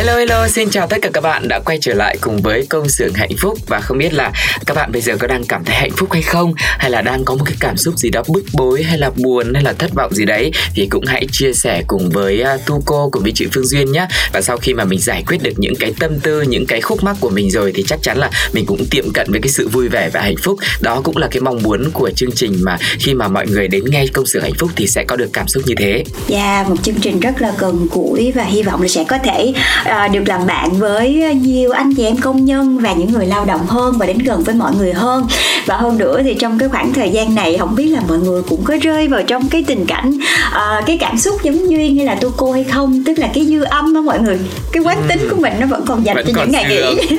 Hello hello, xin chào tất cả các bạn đã quay trở lại cùng với công xưởng hạnh phúc. Và không biết là các bạn bây giờ có đang cảm thấy hạnh phúc hay không? Hay là đang có một cái cảm xúc gì đó bức bối hay là buồn hay là thất vọng gì đấy? Thì cũng hãy chia sẻ cùng với uh, Tu cô cùng với chị Phương Duyên nhé. Và sau khi mà mình giải quyết được những cái tâm tư những cái khúc mắc của mình rồi thì chắc chắn là mình cũng tiệm cận với cái sự vui vẻ và hạnh phúc. Đó cũng là cái mong muốn của chương trình mà khi mà mọi người đến nghe công xưởng hạnh phúc thì sẽ có được cảm xúc như thế. Dạ, một chương trình rất là gần gũi và hy vọng là sẽ có thể à, được làm bạn với nhiều anh chị em công nhân và những người lao động hơn và đến gần với mọi người hơn. Và hơn nữa thì trong cái khoảng thời gian này không biết là mọi người cũng có rơi vào trong cái tình cảnh à, cái cảm xúc giống duyên hay là tu cô hay không, tức là cái dư âm đó mọi người. Cái quán tính của mình nó vẫn còn dành Vẫn cho những ngày nghỉ.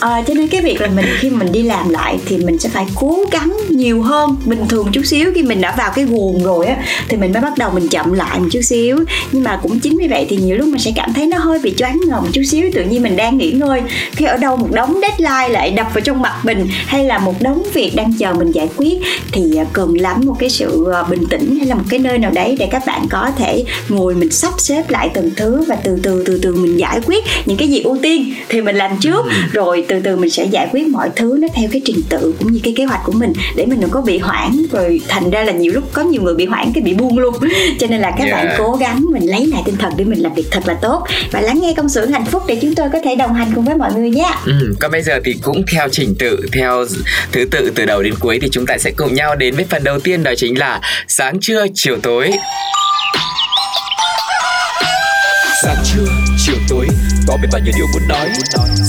à, cho nên cái việc là mình khi mình đi làm lại thì mình sẽ phải cố gắng nhiều hơn bình thường chút xíu khi mình đã vào cái guồng rồi á thì mình mới bắt đầu mình chậm lại một chút xíu nhưng mà cũng chính vì vậy thì nhiều lúc mình sẽ cảm thấy nó hơi bị choáng ngợp chút xíu tự nhiên mình đang nghỉ ngơi. Khi ở đâu một đống deadline lại đập vào trong mặt mình hay là một đống việc đang chờ mình giải quyết. Thì à, cần lắm một cái sự à, bình tĩnh hay là một cái nơi nào đấy để các bạn có thể ngồi mình sắp xếp lại từng thứ và từ từ từ từ mình giải quyết những cái gì ưu tiên thì mình làm trước. Rồi từ từ mình sẽ giải quyết mọi thứ nó theo cái trình tự cũng như cái kế hoạch của mình để mình đừng có bị hoãn rồi thành ra là nhiều lúc có nhiều người bị hoãn cái bị buông luôn. Cho nên là các Yeah. bạn cố gắng mình lấy lại tinh thần để mình làm việc thật là tốt và lắng nghe công xưởng hạnh phúc để chúng tôi có thể đồng hành cùng với mọi người nhé Ừ, còn bây giờ thì cũng theo trình tự, theo thứ tự từ đầu đến cuối thì chúng ta sẽ cùng nhau đến với phần đầu tiên đó chính là sáng trưa, chiều tối. Sáng trưa, chiều tối, có biết bao nhiêu điều muốn nói.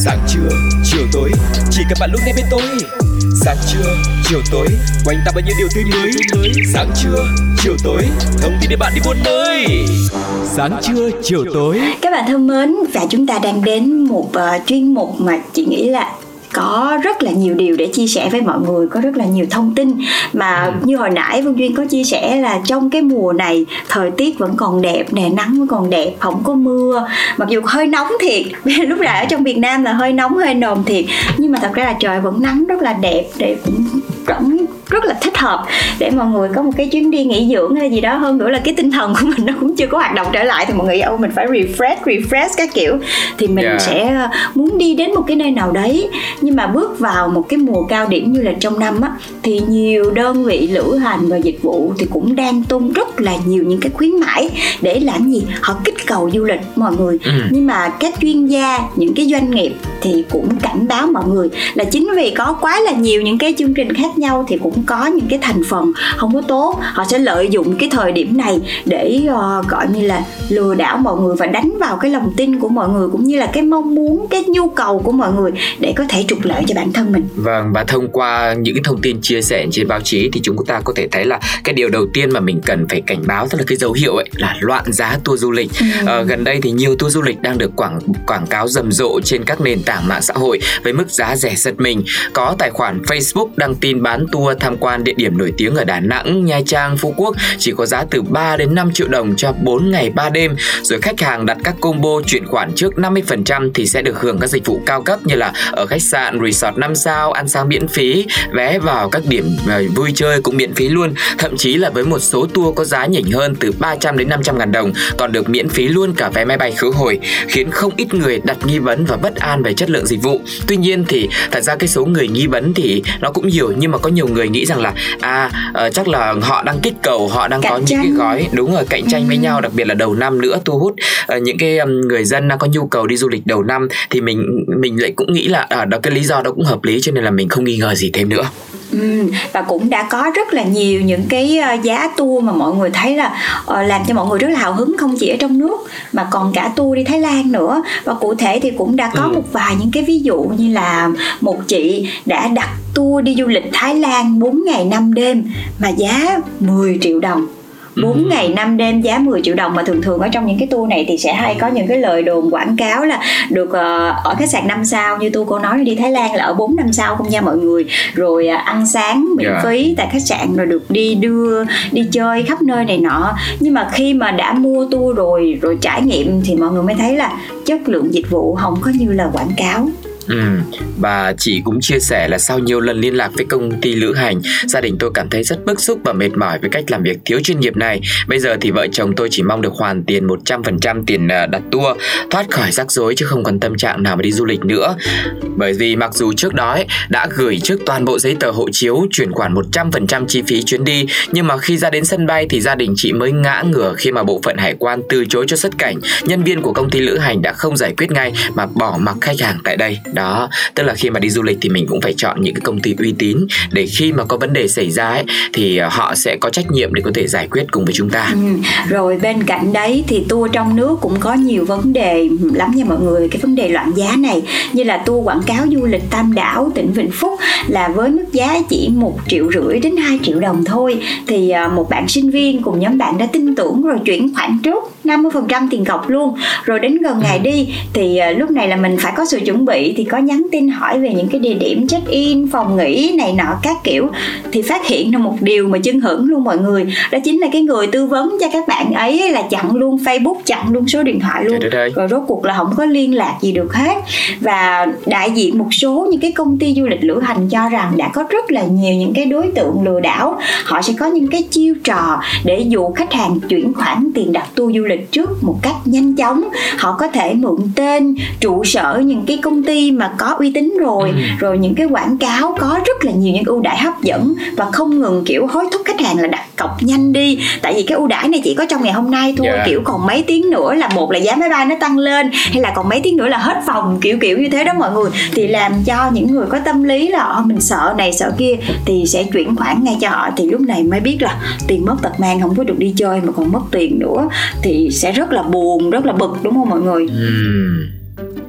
Sáng trưa, chiều tối, chỉ cần bạn lúc này bên tôi. Sáng trưa, chiều tối, quanh ta bao nhiêu điều tươi mới. Sáng trưa, chiều tối, thông tin để bạn đi buôn nơi. Sáng trưa, chiều tối. các bạn thân mến và chúng ta đang đến một uh, chuyên mục mà chị nghĩ là có rất là nhiều điều để chia sẻ với mọi người có rất là nhiều thông tin. Mà như hồi nãy Phương Duyên có chia sẻ là trong cái mùa này thời tiết vẫn còn đẹp nè nắng vẫn còn đẹp không có mưa. Mặc dù hơi nóng thiệt lúc này ở trong Việt Nam là hơi nóng hơi nồm thiệt. Nhưng mà thật ra là trời vẫn nắng rất là đẹp để cũng vẫn rất là thích hợp để mọi người có một cái chuyến đi nghỉ dưỡng hay gì đó. Hơn nữa là cái tinh thần của mình nó cũng chưa có hoạt động trở lại thì mọi người ô mình phải refresh refresh các kiểu. Thì mình Yeah. sẽ sẽ muốn đi đến một cái nơi nào đấy. Nhưng mà bước vào một cái mùa cao điểm như là trong năm á thì nhiều đơn vị lữ hành và dịch vụ thì cũng đang tung rất là nhiều những cái khuyến mãi để làm gì? Họ kích cầu du lịch mọi người. Ừ. nhưng mà các chuyên gia những cái doanh nghiệp thì cũng cảnh báo mọi người là chính vì có quá là nhiều những cái chương trình khác nhau thì cũng có những cái thành phần không có tốt họ sẽ lợi dụng cái thời điểm này để ờ, gọi như là lừa đảo mọi người và đánh vào cái lòng tin của mọi người cũng như là cái mong muốn cái nhu cầu của mọi người để có thể trục lợi cho bản thân mình Vâng và thông qua những thông tin chia sẻ trên báo chí thì chúng ta có thể thấy là cái điều đầu tiên mà mình cần phải cảnh báo tức là cái dấu hiệu ấy là loạn giá tour du lịch. Ờ, gần đây thì nhiều tour du lịch đang được quảng quảng cáo rầm rộ trên các nền tảng mạng xã hội với mức giá rẻ giật mình. Có tài khoản Facebook đăng tin bán tour tham tham quan địa điểm nổi tiếng ở Đà Nẵng, Nha Trang, Phú Quốc chỉ có giá từ 3 đến 5 triệu đồng cho 4 ngày 3 đêm. Rồi khách hàng đặt các combo chuyển khoản trước 50% thì sẽ được hưởng các dịch vụ cao cấp như là ở khách sạn, resort 5 sao, ăn sáng miễn phí, vé vào các điểm ờ, vui chơi cũng miễn phí luôn. Thậm chí là với một số tour có giá nhỉnh hơn từ 300 đến 500 ngàn đồng còn được miễn phí luôn cả vé máy bay khứ hồi khiến không ít người đặt nghi vấn và bất an về chất lượng dịch vụ tuy nhiên thì thật ra cái số người nghi vấn thì nó cũng nhiều nhưng mà có nhiều người nghĩ rằng là à uh, chắc là họ đang kích cầu họ đang cạnh có những cái gói đúng rồi cạnh tranh ừ. với nhau đặc biệt là đầu năm nữa thu hút uh, những cái um, người dân đang có nhu cầu đi du lịch đầu năm thì mình mình lại cũng nghĩ là à, đó cái lý do đó cũng hợp lý cho nên là mình không nghi ngờ gì thêm nữa Ừ, và cũng đã có rất là nhiều những cái ờ, giá tour mà mọi người thấy là uh, làm cho mọi người rất là hào hứng không chỉ ở trong nước mà còn cả tour đi Thái Lan nữa và cụ thể thì cũng đã có ừ. một vài những cái ví dụ như là một chị đã đặt tour đi du lịch Thái Lan 4 ngày 5 đêm mà giá 10 triệu đồng 4 ừ. ngày 5 đêm giá 10 triệu đồng mà thường thường ở trong những cái tour này thì sẽ hay có những cái lời đồn quảng cáo là được uh, ở khách sạn 5 sao như tôi cô nói đi Thái Lan là ở 4 năm sao không nha mọi người rồi uh, ăn sáng miễn yeah. Dạ. phí tại khách sạn rồi được đi đưa đi chơi khắp nơi này nọ nhưng mà khi mà đã mua tour rồi rồi trải nghiệm thì mọi người mới thấy là chất lượng dịch vụ không có như là quảng cáo Ừ, và chị cũng chia sẻ là sau nhiều lần liên lạc với công ty lữ hành, gia đình tôi cảm thấy rất bức xúc và mệt mỏi với cách làm việc thiếu chuyên nghiệp này. Bây giờ thì vợ chồng tôi chỉ mong được hoàn tiền 100% tiền à, đặt tour, thoát khỏi rắc rối chứ không còn tâm trạng nào mà đi du lịch nữa. Bởi vì mặc dù trước đó ấy, đã gửi trước toàn bộ giấy tờ hộ chiếu, chuyển khoản 100% chi phí chuyến đi, nhưng mà khi ra đến sân bay thì gia đình chị mới ngã ngửa khi mà bộ phận hải quan từ chối cho xuất cảnh. Nhân viên của công ty lữ hành đã không giải quyết ngay mà bỏ mặc khách hàng tại đây đó. Tức là khi mà đi du lịch thì mình cũng phải chọn những cái công ty uy tín. Để khi mà có vấn đề xảy ra ấy, thì ờ, họ sẽ có trách nhiệm để có thể giải quyết cùng với chúng ta. Ừ. rồi bên cạnh đấy thì tour trong nước cũng có nhiều vấn đề lắm nha mọi người. Cái vấn đề loạn giá này, như là tour quảng cáo du lịch Tam Đảo, tỉnh Vĩnh Phúc là với mức giá chỉ một triệu rưỡi đến 2 triệu đồng thôi. Thì ờ, một bạn sinh viên cùng nhóm bạn đã tin tưởng rồi chuyển khoản trước. 50% tiền cọc luôn. Rồi đến gần ngày đi thì ờ, lúc này là mình phải có sự chuẩn bị thì có nhắn tin hỏi về những cái địa điểm check in phòng nghỉ này nọ các kiểu. Thì phát hiện ra một điều mà chân hưởng luôn mọi người đó chính là cái người tư vấn cho các bạn ấy là chặn luôn facebook chặn luôn số điện thoại luôn. Rồi rốt cuộc là không có liên lạc gì được hết. Và đại diện một số những cái công ty du lịch lữ hành cho rằng đã có rất là nhiều những cái đối tượng lừa đảo. Họ sẽ có những cái chiêu trò để dụ khách hàng chuyển khoản tiền đặt tour du lịch trước một cách nhanh chóng họ có thể mượn tên trụ sở những cái công ty mà có uy tín rồi ừ. rồi những cái quảng cáo có rất là nhiều những ưu đãi hấp dẫn và không ngừng kiểu hối thúc khách hàng là đặt cọc nhanh đi tại vì cái ưu đãi này chỉ có trong ngày hôm nay thôi yeah. Dạ. kiểu còn mấy tiếng nữa là một là giá máy bay nó tăng lên hay là còn mấy tiếng nữa là hết phòng kiểu kiểu như thế đó mọi người thì làm cho những người có tâm lý là mình sợ này sợ kia thì sẽ chuyển khoản ngay cho họ thì lúc này mới biết là tiền mất tật mang không có được đi chơi mà còn mất tiền nữa thì sẽ rất là buồn rất là bực đúng không mọi người? Ừ.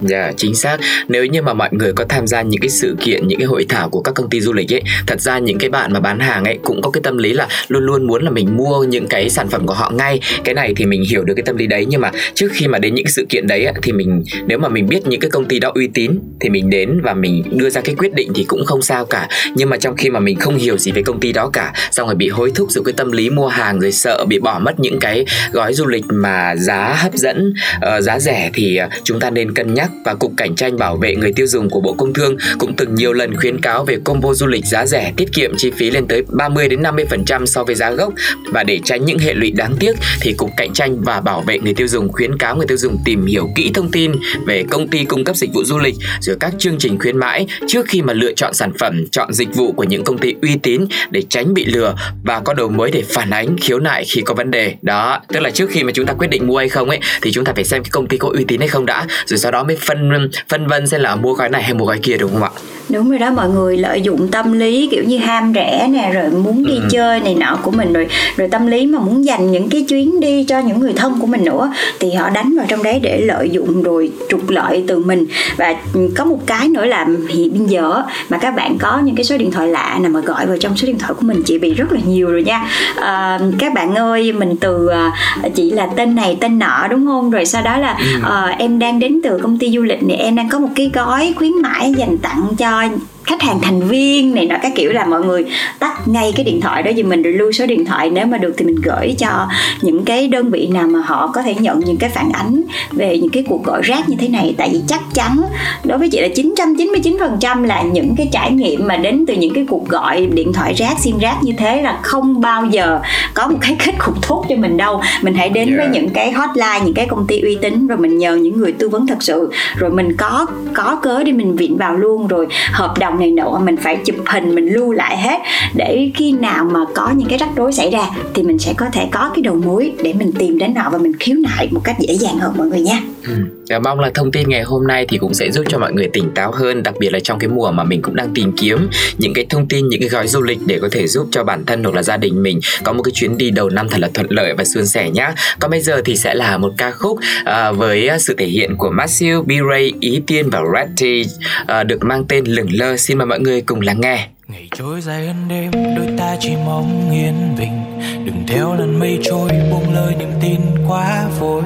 Dạ yeah, chính xác. Nếu như mà mọi người có tham gia những cái sự kiện Những cái hội thảo của các công ty du lịch ấy Thật ra những cái bạn mà bán hàng ấy Cũng có cái tâm lý là luôn luôn muốn là mình mua những cái sản phẩm của họ ngay. Cái này thì mình hiểu được cái tâm lý đấy Nhưng mà trước khi mà đến những cái sự kiện đấy ấy, Thì mình nếu mà mình biết những cái công ty đó uy tín Thì mình đến và mình đưa ra cái quyết định Thì cũng không sao cả. Nhưng mà trong khi mà mình không hiểu gì về công ty đó cả Xong rồi bị hối thúc rồi cái tâm lý mua hàng Rồi sợ bị bỏ mất những cái gói du lịch mà giá hấp dẫn uh, Giá rẻ thì ờ, chúng ta nên cân nhắc và Cục Cạnh tranh Bảo vệ người tiêu dùng của Bộ Công Thương cũng từng nhiều lần khuyến cáo về combo du lịch giá rẻ tiết kiệm chi phí lên tới 30 đến 50% so với giá gốc và để tránh những hệ lụy đáng tiếc thì Cục Cạnh tranh và Bảo vệ người tiêu dùng khuyến cáo người tiêu dùng tìm hiểu kỹ thông tin về công ty cung cấp dịch vụ du lịch rồi các chương trình khuyến mãi trước khi mà lựa chọn sản phẩm, chọn dịch vụ của những công ty uy tín để tránh bị lừa và có đầu mối để phản ánh khiếu nại khi có vấn đề. Đó, tức là trước khi mà chúng ta quyết định mua hay không ấy thì chúng ta phải xem cái công ty có uy tín hay không đã, rồi sau đó mới phân phân vân xem là mua gói này hay mua gói kia đúng không ạ đúng rồi đó mọi người lợi dụng tâm lý kiểu như ham rẻ nè rồi muốn đi ừ. chơi này nọ của mình rồi rồi tâm lý mà muốn dành những cái chuyến đi cho những người thân của mình nữa thì họ đánh vào trong đấy để lợi dụng rồi trục lợi từ mình và có một cái nữa là hiện bây giờ mà các bạn có những cái số điện thoại lạ nào mà gọi vào trong số điện thoại của mình chị bị rất là nhiều rồi nha à, các bạn ơi mình từ à, chỉ là tên này tên nọ đúng không rồi sau đó là ừ. à, em đang đến từ công ty du lịch thì em đang có một cái gói khuyến mãi dành tặng cho khách hàng thành viên này nọ các kiểu là mọi người tắt ngay cái điện thoại đó vì mình lưu số điện thoại nếu mà được thì mình gửi cho những cái đơn vị nào mà họ có thể nhận những cái phản ánh về những cái cuộc gọi rác như thế này. Tại vì chắc chắn đối với chị là 999% là những cái trải nghiệm mà đến từ những cái cuộc gọi điện thoại rác sim rác như thế là không bao giờ có một cái kết cục tốt cho mình đâu. Mình hãy đến yeah. với những cái hotline những cái công ty uy tín rồi mình nhờ những người tư vấn thật sự. Rồi mình có có cớ để mình viện vào luôn rồi hợp đồng này nọ, mình phải chụp hình, mình lưu lại hết. Để khi nào mà có những cái rắc rối xảy ra thì mình sẽ có thể có cái đầu mối để mình tìm đến họ và mình khiếu nại một cách dễ dàng hơn mọi người nha ừ. Và mong là thông tin ngày hôm nay thì cũng sẽ giúp cho mọi người tỉnh táo hơn đặc biệt là trong cái mùa mà mình cũng đang tìm kiếm những cái thông tin những cái gói du lịch để có thể giúp cho bản thân hoặc là gia đình mình có một cái chuyến đi đầu năm thật là thuận lợi và suôn sẻ nhá. Còn bây giờ thì sẽ là một ca khúc uh, với sự thể hiện của Matthew B-Ray, Ý Tiên và Ratty uh, ờ, được mang tên Lửng Lơ. Xin mời mọi người cùng lắng nghe. Ngày trôi dài hơn đêm đôi ta chỉ mong yên bình. Đừng theo lần mây trôi buông lời niềm tin quá vội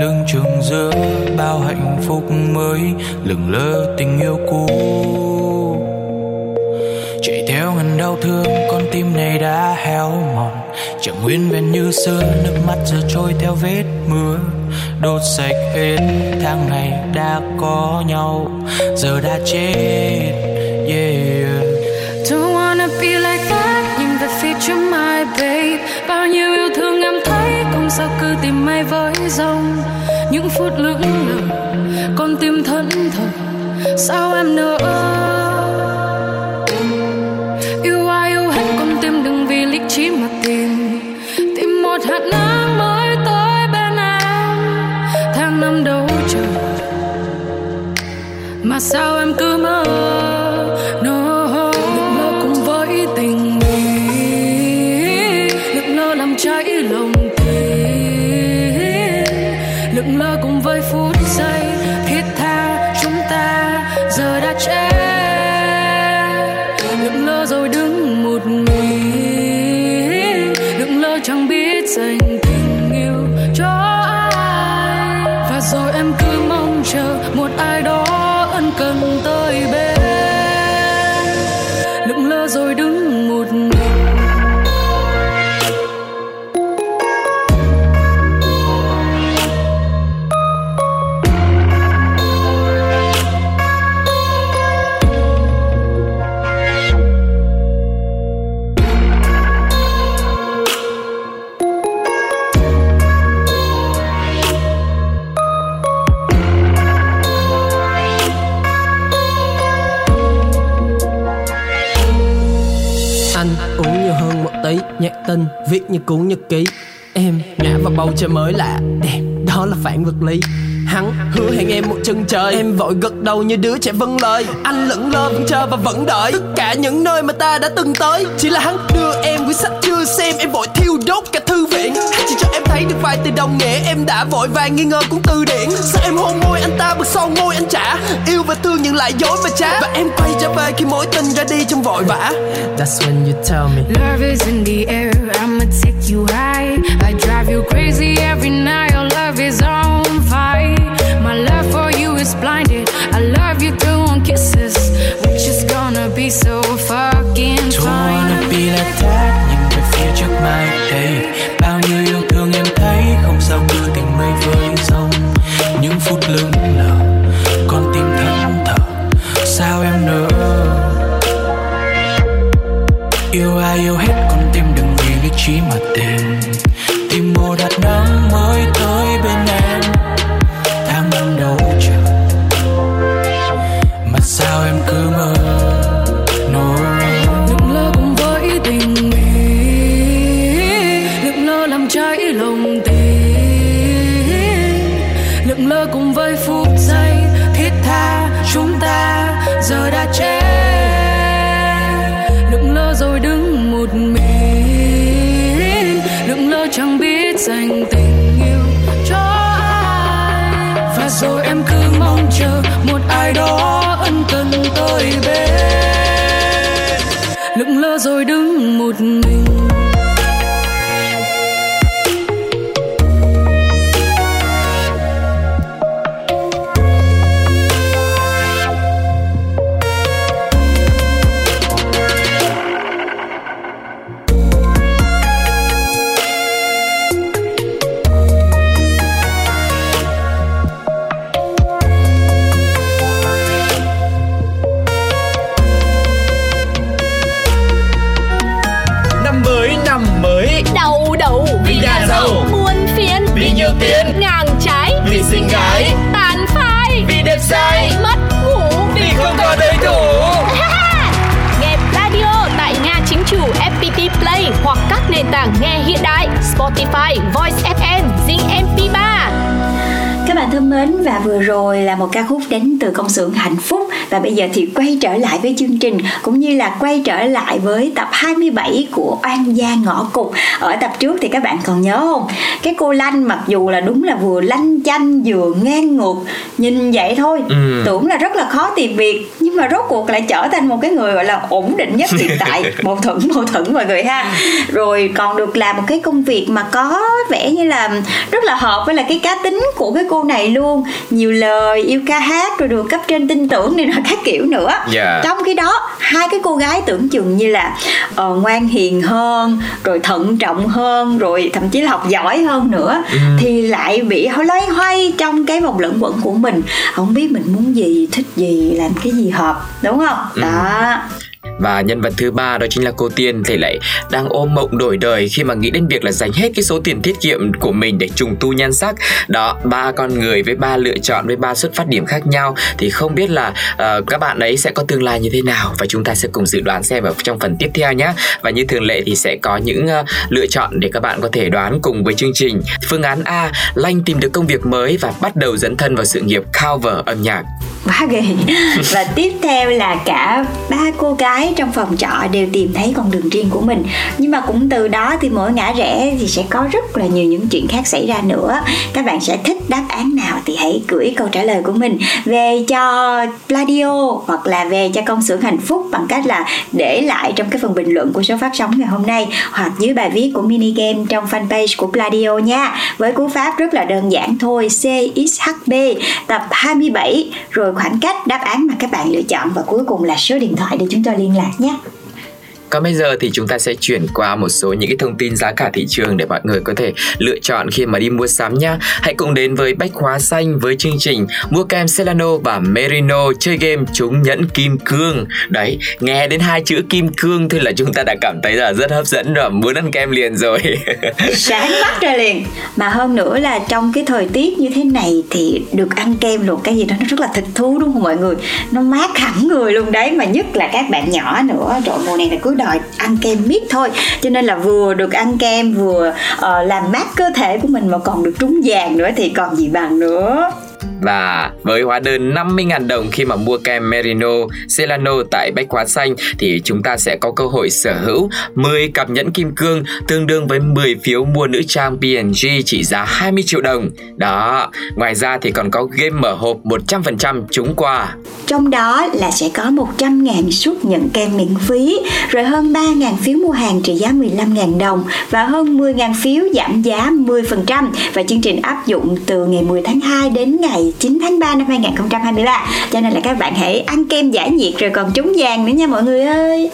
lưng chừng giữa bao hạnh phúc mới lừng lơ tình yêu cũ. Chạy theo ngần đau thương, con tim này đã héo mòn. Chẳng nguyên vẹn như xưa nước mắt giờ trôi theo vết mưa. Đốt sạch hết tháng ngày đã có nhau, giờ đã chết, yeah. Don't wanna be like that nhìn về phía trước my babe. Bao nhiêu yêu thương em thấy, không sao cứ tìm mây dòng những phút lững lờ, con tim thẫn thờ, sao em nỡ? Yêu ai yêu hết, con tim đừng vì lý trí mà tìm. Tìm một hạt nắng mới tới bên em, tháng năm đâu chờ. Mà sao em cứ mơ? Rồi đứng trời mới lạ. Đẹp đó là phản vật lý. Hắn hứa hẹn em một chân trời. Em vội gật đầu như đứa trẻ vâng lời. Anh lững lơ vẫn chờ và vẫn đợi. Tất cả những nơi mà ta đã từng tới Chỉ là hắn đưa em quyển sách chưa xem. Em vội thiêu đốt cả thư viện. Chỉ cho em thấy được vài từ đồng nghĩa. Em đã vội vàng nghi ngờ cuốn từ điển. Sao em hôn môi anh ta bực son môi anh trả? Yêu và thương nhưng lại dối và trá. Và em quay trở về khi mối tình ra đi trong vội vã. That's when you tell me. Love is in the air, rồi em cứ mong chờ một ai đó ân cần tới bên. Lững lơ rồi đứng một mình. Thân mến và vừa rồi là một ca khúc đến từ công xưởng hạnh phúc và bây giờ thì quay trở lại với chương trình cũng như là quay trở lại với tập 27 của Oan gia ngõ cụt. Ở tập trước thì các bạn còn nhớ không? Cái cô Lanh mặc dù là đúng là vừa lanh chanh vừa ngang ngược nhìn vậy thôi Ừ. tưởng là rất là khó tìm việc nhưng mà rốt cuộc lại trở thành một cái người gọi là ổn định nhất hiện tại mâu thuẫn mâu thuẫn mọi người ha rồi còn được làm một cái công việc mà có vẻ như là rất là hợp với là cái cá tính của cái cô này luôn nhiều lời yêu ca hát rồi được cấp trên tin tưởng này nọ các kiểu nữa. Dạ. trong khi đó hai cái cô gái tưởng chừng như là ờ, ngoan hiền hơn rồi thận trọng hơn rồi thậm chí là học giỏi hơn nữa thì lại bị loay hoay trong cái vòng lẫn quẩn của mình. Không biết mình muốn gì thích gì làm cái gì hợp đúng không? Đó và nhân vật thứ ba đó chính là cô Tiên thì lại đang ôm mộng đổi đời khi mà nghĩ đến việc là dành hết cái số tiền tiết kiệm của mình để trùng tu nhan sắc. Đó, ba con người với ba lựa chọn với ba xuất phát điểm khác nhau thì không biết là uh, các bạn ấy sẽ có tương lai như thế nào và chúng ta sẽ cùng dự đoán xem ở trong phần tiếp theo nhé. Và như thường lệ thì sẽ có những uh, lựa chọn để các bạn có thể đoán cùng với chương trình. Phương án A, Lanh tìm được công việc mới và bắt đầu dấn thân vào sự nghiệp cover âm nhạc quá ghê và tiếp theo là cả ba cô gái trong phòng trọ đều tìm thấy con đường riêng của mình. Nhưng mà cũng từ đó thì mỗi ngã rẽ thì sẽ có rất là nhiều những chuyện khác xảy ra nữa. Các bạn sẽ thích đáp án nào thì hãy gửi câu trả lời của mình về cho Pladio hoặc là về cho công xưởng hạnh phúc bằng cách là để lại trong cái phần bình luận của số phát sóng ngày hôm nay hoặc dưới bài viết của mini game trong fanpage của Pladio nha. Với cú pháp rất là đơn giản thôi CXHB tập 27 rồi khoảng cách đáp án mà các bạn lựa chọn và cuối cùng là số điện thoại để chúng tôi liên lạc nhé. Còn bây giờ thì chúng ta sẽ chuyển qua một số những cái thông tin giá cả thị trường để mọi người có thể lựa chọn khi mà đi mua sắm nhá. Hãy cùng đến với Bách Hóa Xanh với chương trình mua kem Celano và Merino chơi game trúng nhẫn kim cương. Đấy, nghe đến hai chữ kim cương thôi là chúng ta đã cảm thấy là rất hấp dẫn và muốn ăn kem liền rồi. sáng mắt ra liền mà hơn nữa là trong cái thời tiết như thế này thì được ăn kem luôn cái gì đó nó rất là thích thú đúng không mọi người nó mát hẳn người luôn đấy mà nhất là các bạn nhỏ nữa trời mùa này là cứ đòi ăn kem miết thôi. Cho nên là vừa được ăn kem vừa uh, làm mát cơ thể của mình mà còn được trúng vàng nữa thì còn gì bằng nữa. Và với hóa đơn 50.000 đồng khi mà mua kem Merino Celano tại Bách Hóa Xanh thì chúng ta sẽ có cơ hội sở hữu 10 cặp nhẫn kim cương tương đương với 10 phiếu mua nữ trang P&G trị giá 20 triệu đồng. Đó, ngoài ra thì còn có game mở hộp 100% trúng quà. Trong đó là sẽ có 100.000 suất nhận kem miễn phí, rồi hơn 3.000 phiếu mua hàng trị giá 15.000 đồng và hơn 10.000 phiếu giảm giá 10% và chương trình áp dụng từ ngày 10 tháng 2 đến ngày 9 tháng 3 năm 2023. Cho nên là các bạn hãy ăn kem giải nhiệt rồi còn trúng vàng nữa nha mọi người ơi.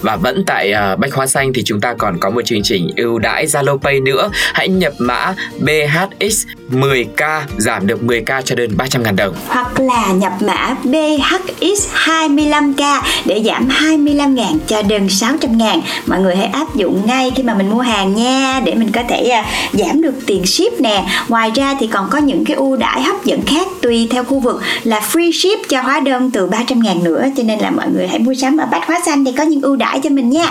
Và vẫn tại uh, Bách Hóa Xanh thì chúng ta còn có một chương trình ưu đãi Zalo Pay nữa. Hãy nhập mã BHX 10k giảm được 10k cho đơn 300.000 đồng. Hoặc là nhập mã BHX25K để giảm 25.000 cho đơn 600.000. Mọi người hãy áp dụng ngay khi mà mình mua hàng nha để mình có thể à, giảm được tiền ship nè. Ngoài ra thì còn có những cái ưu đãi hấp dẫn khác tùy theo khu vực là free ship cho hóa đơn từ 300.000 nữa cho nên là mọi người hãy mua sắm ở Bách Hóa Xanh thì có những ưu đãi cho mình nha.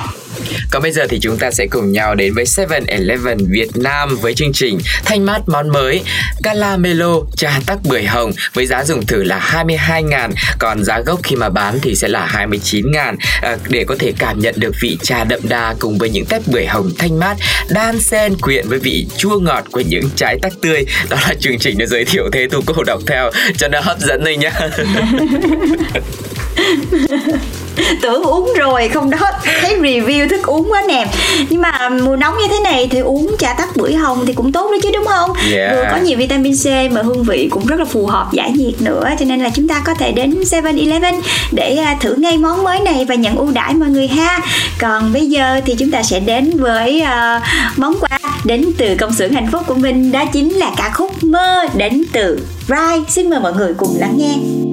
Còn bây giờ thì chúng ta sẽ cùng nhau đến với 7-Eleven Việt Nam với chương trình thanh mát món mới Calamelo trà tắc bưởi hồng với giá dùng thử là 22 ngàn còn giá gốc khi mà bán thì sẽ là 29 ngàn. À, để có thể cảm nhận được vị trà đậm đà cùng với những tép bưởi hồng thanh mát đan xen quyện với vị chua ngọt của những trái tắc tươi. Đó là chương trình để giới thiệu thế tôi cô đọc theo cho nó hấp dẫn đây nhá. tưởng uống rồi không đó. Thấy review thức uống quá nè. Nhưng mà mùa nóng như thế này thì uống trà tắc bưởi hồng thì cũng tốt đó chứ đúng không? Yeah. vừa có nhiều vitamin C mà hương vị cũng rất là phù hợp giải nhiệt nữa cho nên là chúng ta có thể đến 7-Eleven để à, thử ngay món mới này và nhận ưu đãi mọi người ha. Còn bây giờ thì chúng ta sẽ đến với à, món quà đến từ công xưởng hạnh phúc của mình đó chính là ca khúc mơ đến từ Rai. Xin mời mọi người cùng lắng nghe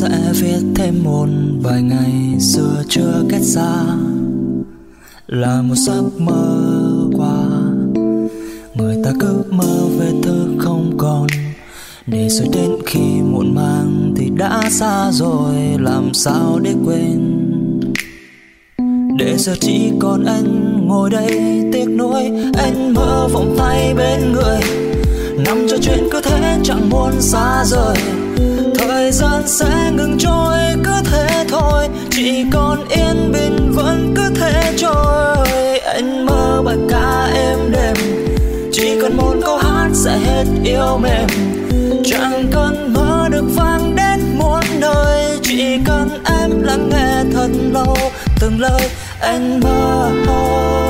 sẽ viết thêm một vài ngày xưa chưa kết ra là một giấc mơ qua người ta cứ mơ về thứ không còn. Để rồi đến khi muộn màng thì đã xa rồi, làm sao để quên? Để giờ chỉ còn anh ngồi đây, tiếc nuối, anh mơ vòng tay bên người. Nằm cho chuyện cứ thế chẳng muốn xa rời thời gian sẽ ngừng trôi cứ thế thôi. Chỉ còn yên bình vẫn cứ thế trôi. Anh mơ bài ca êm đềm chỉ cần một câu hát sẽ hết yêu mềm. Chẳng cần mơ được vang đến muôn nơi, chỉ cần em lắng nghe thật lâu từng lời anh mơ thôi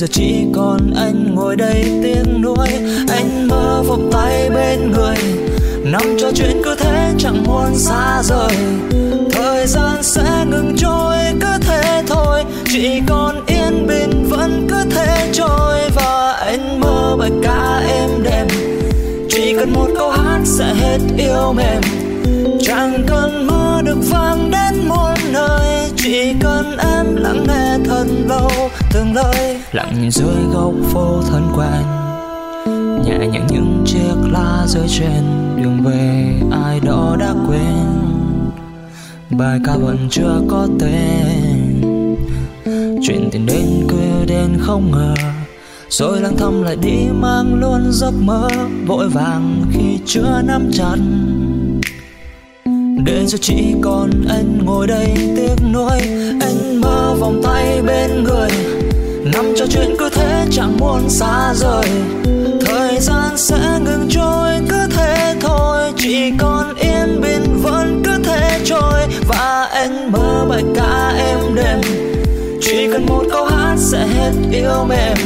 giờ chỉ còn anh ngồi đây tiếng nuối. Anh mơ vòng tay bên người, nằm cho chuyện cứ thế chẳng muốn xa rời. Thời gian sẽ ngừng trôi, cứ thế thôi. Chỉ còn yên bình vẫn cứ thế trôi. Và anh mơ bài ca êm đềm. Chỉ cần một câu hát sẽ hết yêu mềm. Chẳng cần mơ được vang đến muôn nơi. Chỉ cần em lắng nghe thật lâu từng lời lặng nhìn dưới góc phố thân quen, nhẹ nhàng những chiếc lá rơi trên đường về, ai đó đã quên. Bài ca vẫn chưa có tên, chuyện tình đến cứ đến không ngờ, rồi lang thăm lại đi mang luôn giấc mơ vội vàng khi chưa nắm chặt. Để giờ chỉ còn anh ngồi đây tiếc nuối, anh mơ vòng tay bên người nằm cho chuyện cứ thế chẳng muốn xa rời. Thời gian sẽ ngừng trôi cứ thế thôi. Chỉ còn yên bình vẫn cứ thế trôi. Và anh mơ bài ca em đêm, chỉ cần một câu hát sẽ hết yêu mềm.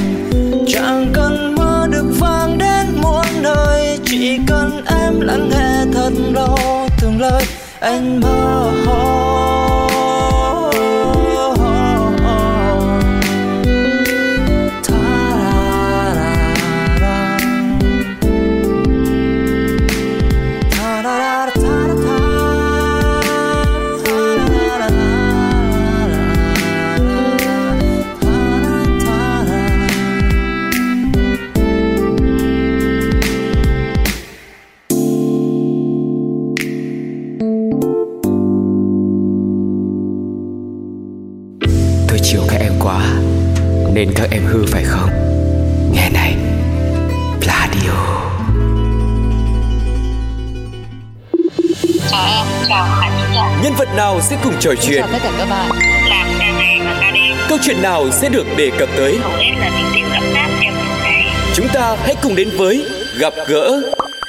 Chẳng cần mơ được vang đến muôn nơi. Chỉ cần em lắng nghe thật lâu từng lời anh mơ hồ. Em hư phải không Nghe này Pladio. Nhân vật nào sẽ cùng trò chuyện Chào tất cả các bạn. Câu chuyện nào sẽ được đề cập tới. Chúng ta hãy cùng đến với Gặp gỡ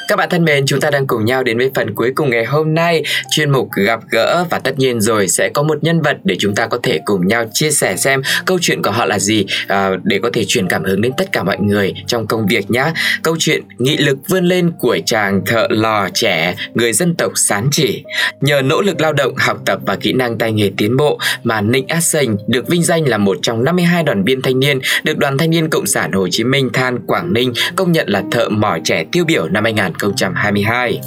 các bạn thân mến, chúng ta đang cùng nhau đến với phần cuối cùng ngày hôm nay, chuyên mục gặp gỡ và tất nhiên rồi sẽ có một nhân vật để chúng ta có thể cùng nhau chia sẻ xem câu chuyện của họ là gì à, để có thể truyền cảm hứng đến tất cả mọi người trong công việc nhé. Câu chuyện nghị lực vươn lên của chàng thợ lò trẻ người dân tộc Sán Chỉ. Nhờ nỗ lực lao động, học tập và kỹ năng tay nghề tiến bộ mà Ninh Á Sành được vinh danh là một trong 52 đoàn viên thanh niên được Đoàn Thanh niên Cộng sản Hồ Chí Minh Than Quảng Ninh công nhận là thợ mỏ trẻ tiêu biểu năm 2000 2022.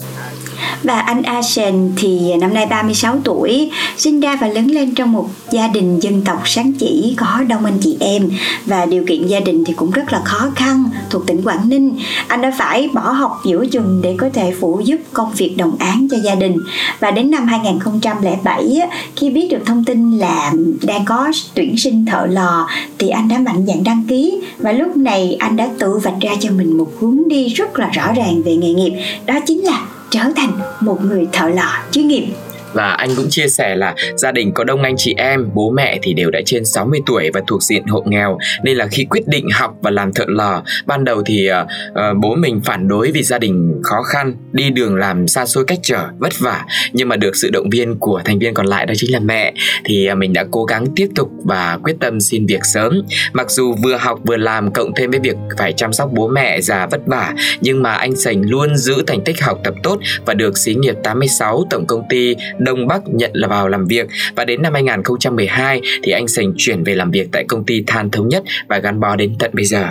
Và anh Asen thì năm nay 36 tuổi, sinh ra và lớn lên trong một gia đình dân tộc sáng chỉ có đông anh chị em và điều kiện gia đình thì cũng rất là khó khăn thuộc tỉnh Quảng Ninh. Anh đã phải bỏ học giữa chừng để có thể phụ giúp công việc đồng án cho gia đình. Và đến năm 2007 khi biết được thông tin là đang có tuyển sinh thợ lò thì anh đã mạnh dạn đăng ký và lúc này anh đã tự vạch ra cho mình một hướng đi rất là rõ ràng về nghề nghiệp đó chính là trở thành một người thợ lò chuyên nghiệp và anh cũng chia sẻ là gia đình có đông anh chị em, bố mẹ thì đều đã trên 60 tuổi và thuộc diện hộ nghèo. Nên là khi quyết định học và làm thợ lò, ban đầu thì uh, bố mình phản đối vì gia đình khó khăn, đi đường làm xa xôi cách trở, vất vả. Nhưng mà được sự động viên của thành viên còn lại đó chính là mẹ. Thì uh, mình đã cố gắng tiếp tục và quyết tâm xin việc sớm. Mặc dù vừa học vừa làm cộng thêm với việc phải chăm sóc bố mẹ già vất vả nhưng mà anh Sành luôn giữ thành tích học tập tốt và được xí nghiệp 86 tổng công ty Đông Bắc nhận là vào làm việc và đến năm 2012 thì anh Sành chuyển về làm việc tại công ty Than Thống Nhất và gắn bó đến tận bây giờ.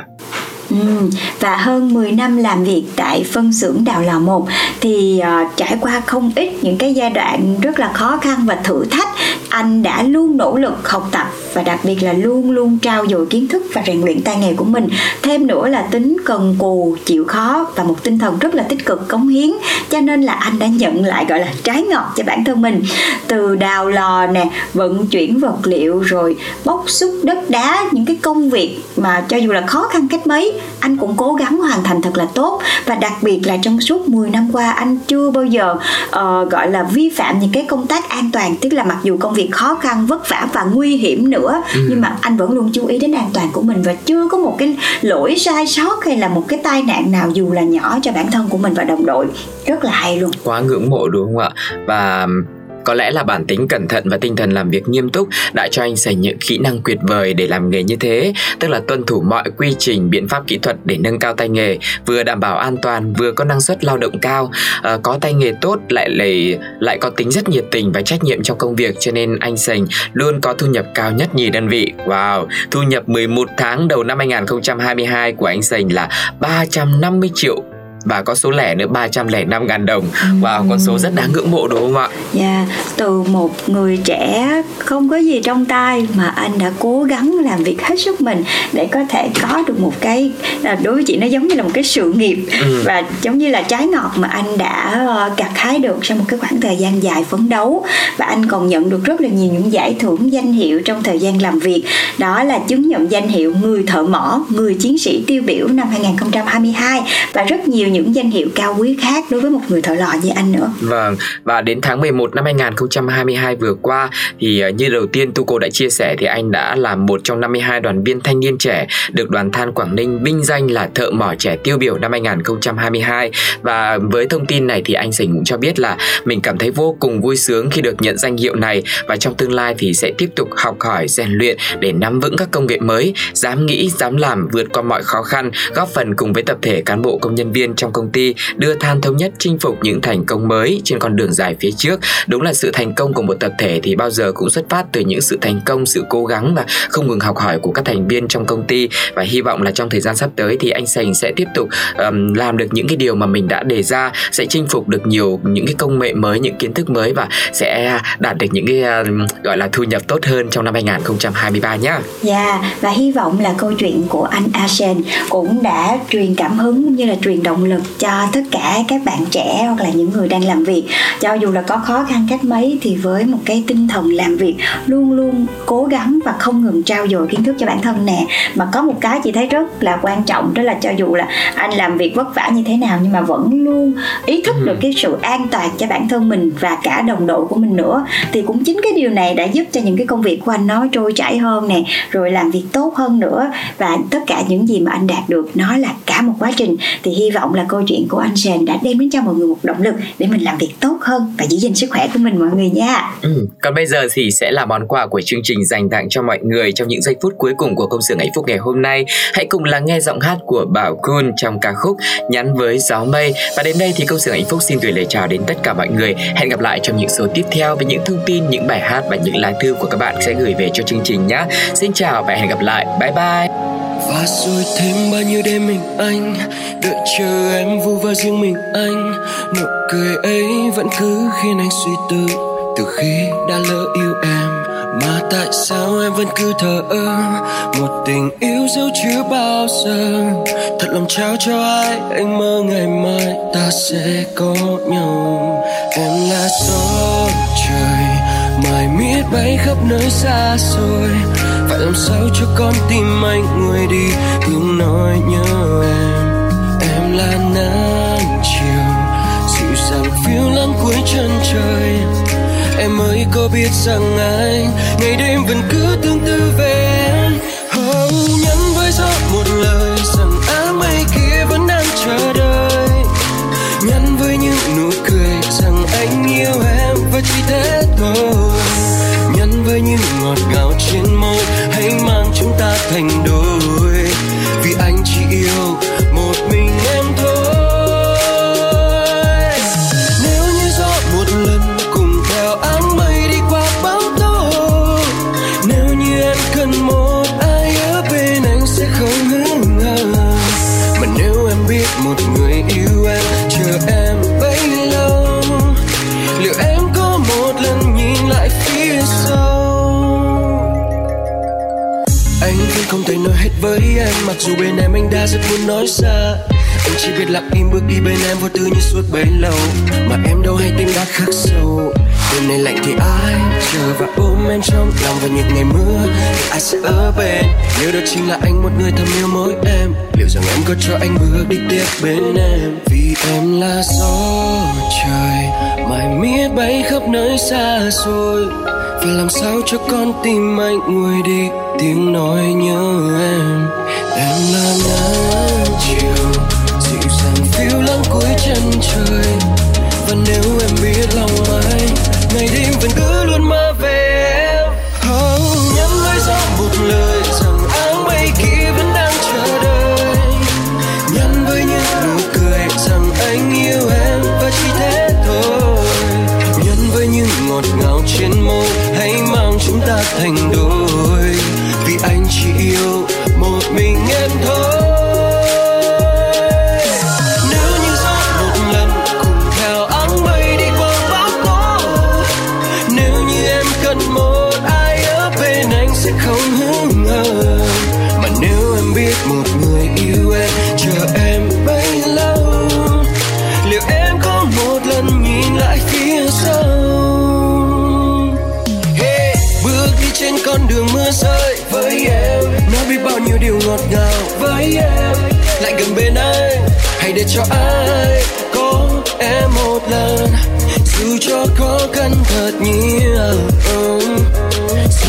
Ừ, và hơn 10 năm làm việc tại phân xưởng đào lò 1 thì uh, trải qua không ít những cái giai đoạn rất là khó khăn và thử thách anh đã luôn nỗ lực học tập và đặc biệt là luôn luôn trao dồi kiến thức và rèn luyện tay nghề của mình. Thêm nữa là tính cần cù chịu khó và một tinh thần rất là tích cực cống hiến cho nên là anh đã nhận lại gọi là trái ngọt cho bản thân mình. Từ đào lò nè vận chuyển vật liệu rồi bốc xúc đất đá những cái công việc mà cho dù là khó khăn cách mấy anh cũng cố gắng hoàn thành thật là tốt và đặc biệt là trong suốt 10 năm qua anh chưa bao giờ uh, gọi là vi phạm những cái công tác an toàn. Tức là mặc dù công việc khó khăn vất vả và nguy hiểm nữa ừ. nhưng mà anh vẫn luôn chú ý đến an toàn của mình và chưa có một cái lỗi sai sót hay là một cái tai nạn nào dù là nhỏ cho bản thân của mình và đồng đội. Rất là hay luôn. Quá ngưỡng mộ đúng không ạ? Và có lẽ là bản tính cẩn thận và tinh thần làm việc nghiêm túc đã cho anh sành những kỹ năng tuyệt vời để làm nghề như thế, tức là tuân thủ mọi quy trình, biện pháp kỹ thuật để nâng cao tay nghề, vừa đảm bảo an toàn, vừa có năng suất lao động cao, à, có tay nghề tốt lại lại lại có tính rất nhiệt tình và trách nhiệm trong công việc cho nên anh sành luôn có thu nhập cao nhất nhì đơn vị. Wow, thu nhập 11 tháng đầu năm 2022 của anh sành là 350 triệu và có số lẻ nữa 305 ngàn đồng. Và wow, con số rất đáng ngưỡng mộ đúng không ạ? Dạ, yeah, từ một người trẻ không có gì trong tay mà anh đã cố gắng làm việc hết sức mình để có thể có được một cái đối với chị nó giống như là một cái sự nghiệp. Ừ. và giống như là trái ngọt mà anh đã ờ, gặt hái được sau một cái khoảng thời gian dài phấn đấu. Và anh còn nhận được rất là nhiều những giải thưởng danh hiệu trong thời gian làm việc. Đó là chứng nhận danh hiệu người thợ mỏ người chiến sĩ tiêu biểu năm 2022 và rất nhiều những những danh hiệu cao quý khác đối với một người thợ lò như anh nữa. Vâng, và đến tháng 11 năm 2022 vừa qua thì ờ, như đầu tiên Tu cô đã chia sẻ thì anh đã là một trong 52 đoàn viên thanh niên trẻ được đoàn than Quảng Ninh vinh danh là thợ mỏ trẻ tiêu biểu năm 2022 và với thông tin này thì anh Sành cũng cho biết là mình cảm thấy vô cùng vui sướng khi được nhận danh hiệu này và trong tương lai thì sẽ tiếp tục học hỏi rèn luyện để nắm vững các công nghệ mới, dám nghĩ, dám làm vượt qua mọi khó khăn, góp phần cùng với tập thể cán bộ công nhân viên trong công ty đưa Than Thống Nhất chinh phục những thành công mới trên con đường dài phía trước. Đúng là sự thành công của một tập thể thì bao giờ cũng xuất phát từ những sự thành công, sự cố gắng và không ngừng học hỏi của các thành viên trong công ty và hy vọng là trong thời gian sắp tới thì anh Sành sẽ tiếp tục um, làm được những cái điều mà mình đã đề ra, sẽ chinh phục được nhiều những cái công nghệ mới, những kiến thức mới và sẽ đạt được những cái uh, gọi là thu nhập tốt hơn trong năm 2023 nhá. Dạ yeah, và hy vọng là câu chuyện của anh Asen cũng đã truyền cảm hứng như là truyền động lực cho tất cả các bạn trẻ hoặc là những người đang làm việc. Cho dù là có khó khăn cách mấy thì với một cái tinh thần làm việc luôn luôn cố gắng và không ngừng trao dồi kiến thức cho bản thân nè. Mà có một cái chị thấy rất là quan trọng đó là cho dù là anh làm việc vất vả như thế nào nhưng mà vẫn luôn ý thức được cái sự an toàn cho bản thân mình và cả đồng đội của mình nữa. Thì cũng chính cái điều này đã giúp cho những cái công việc của anh nó trôi chảy hơn nè rồi làm việc tốt hơn nữa. Và tất cả những gì mà anh đạt được nó là cả một quá trình. Thì hy vọng là câu chuyện của anh Sàn đã đem đến cho mọi người một động lực để mình làm việc tốt hơn và giữ gìn sức khỏe của mình mọi người nha. Ừ. Còn bây giờ thì sẽ là món quà của chương trình dành tặng cho mọi người trong những giây phút cuối cùng của công xưởng hạnh phúc ngày hôm nay. Hãy cùng lắng nghe giọng hát của Bảo Kun trong ca khúc Nhắn với gió mây. Và đến đây thì công xưởng hạnh phúc xin gửi lời chào đến tất cả mọi người. Hẹn gặp lại trong những số tiếp theo với những thông tin, những bài hát và những lá thư của các bạn sẽ gửi về cho chương trình nhé. Xin chào và hẹn gặp lại. Bye bye và rồi thêm bao nhiêu đêm mình anh, đợi chờ em vu vơ riêng mình anh. Nụ cười ấy vẫn cứ khiến anh suy tư, từ khi đã lỡ yêu em, mà tại sao em vẫn cứ thờ ơ? Một tình yêu dấu chưa bao giờ? Thật lòng trao cho ai anh mơ ngày mai? Ta sẽ có nhau. Em là gió trời mãi miết bay khắp nơi xa xôi phải làm sao cho con tim anh nguôi đi? Tiếng nói nhớ em em là nắng chiều. Dịu dàng phiêu lãng cuối chân trời. Em ơi có biết rằng anh ngày đêm vẫn cứ tương tư về em oh, nhắn với gió một lời rằng áng mây kia vẫn đang chờ đợi. Nhắn với những nụ cười rằng anh yêu em và chỉ thế thôi. Nhắn với những ngọt ngào dù bên em anh đã rất muốn nói ra anh chỉ biết lặng im bước đi bên em, vô tư như suốt bấy lâu. Mà em đâu hay tim đã khắc sâu đêm nay lạnh thì ai chờ và ôm em trong lòng vào những ngày mưa thì ai sẽ ở bên? Nếu đó chính là anh, một người thầm yêu mỗi em. Liệu rằng em có cho anh bước đi tiếp bên em? Vì em là gió trời mãi miết bay khắp nơi xa xôi. Phải làm sao cho con tim anh nguôi đi? Tiếng nói nhớ em. Em là nắng chiều, dịu dàng phiêu lãng cuối chân trời. Và nếu em biết lòng anh ngày đêm vẫn cứ luôn mơ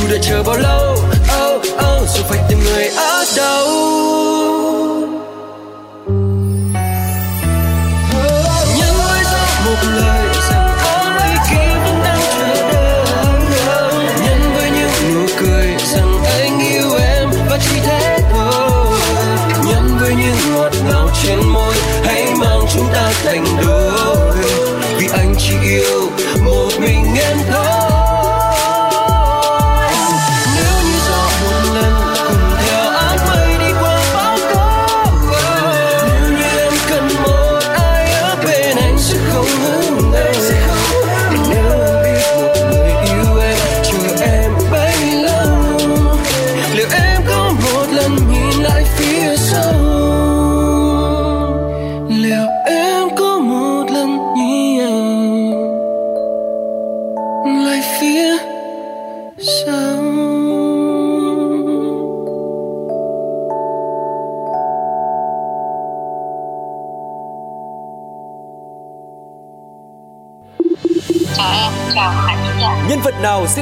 đợi chờ bao